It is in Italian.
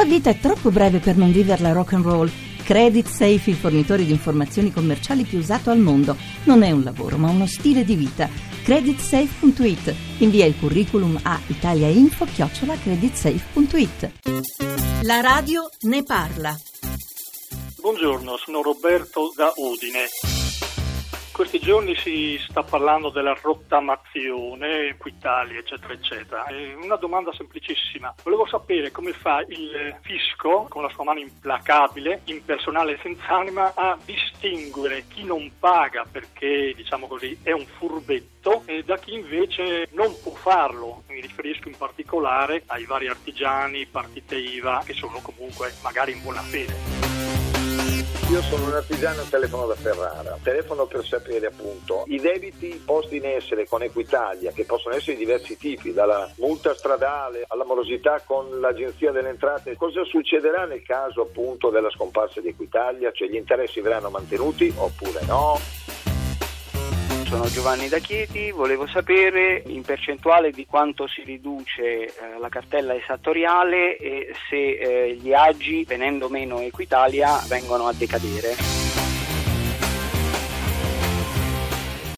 tua vita è troppo breve per non viverla rock and roll. Credit Safe, il fornitore di informazioni commerciali più usato al mondo. Non è un lavoro, ma uno stile di vita. Creditsafe.it. Invia il curriculum a italiainfo-creditsafe.it. La radio ne parla. Buongiorno, sono Roberto da Udine questi giorni si sta parlando della rottamazione, Equitalia, eccetera, eccetera. E una domanda semplicissima. Volevo sapere come fa il fisco, con la sua mano implacabile, impersonale e senza anima, a distinguere chi non paga perché, diciamo così, è un furbetto e da chi invece non può farlo. Mi riferisco in particolare ai vari artigiani, partite IVA, che sono comunque magari in buona fede. Io sono un artigiano e telefono da Ferrara. Telefono per sapere appunto i debiti posti in essere con Equitalia, che possono essere di diversi tipi, dalla multa stradale alla morosità con l'Agenzia delle Entrate. Cosa succederà nel caso appunto della scomparsa di Equitalia? Cioè gli interessi verranno mantenuti oppure no? Sono Giovanni da Chieti, volevo sapere in percentuale di quanto si riduce eh, la cartella esattoriale e se eh, gli agi, venendo meno Equitalia, vengono a decadere.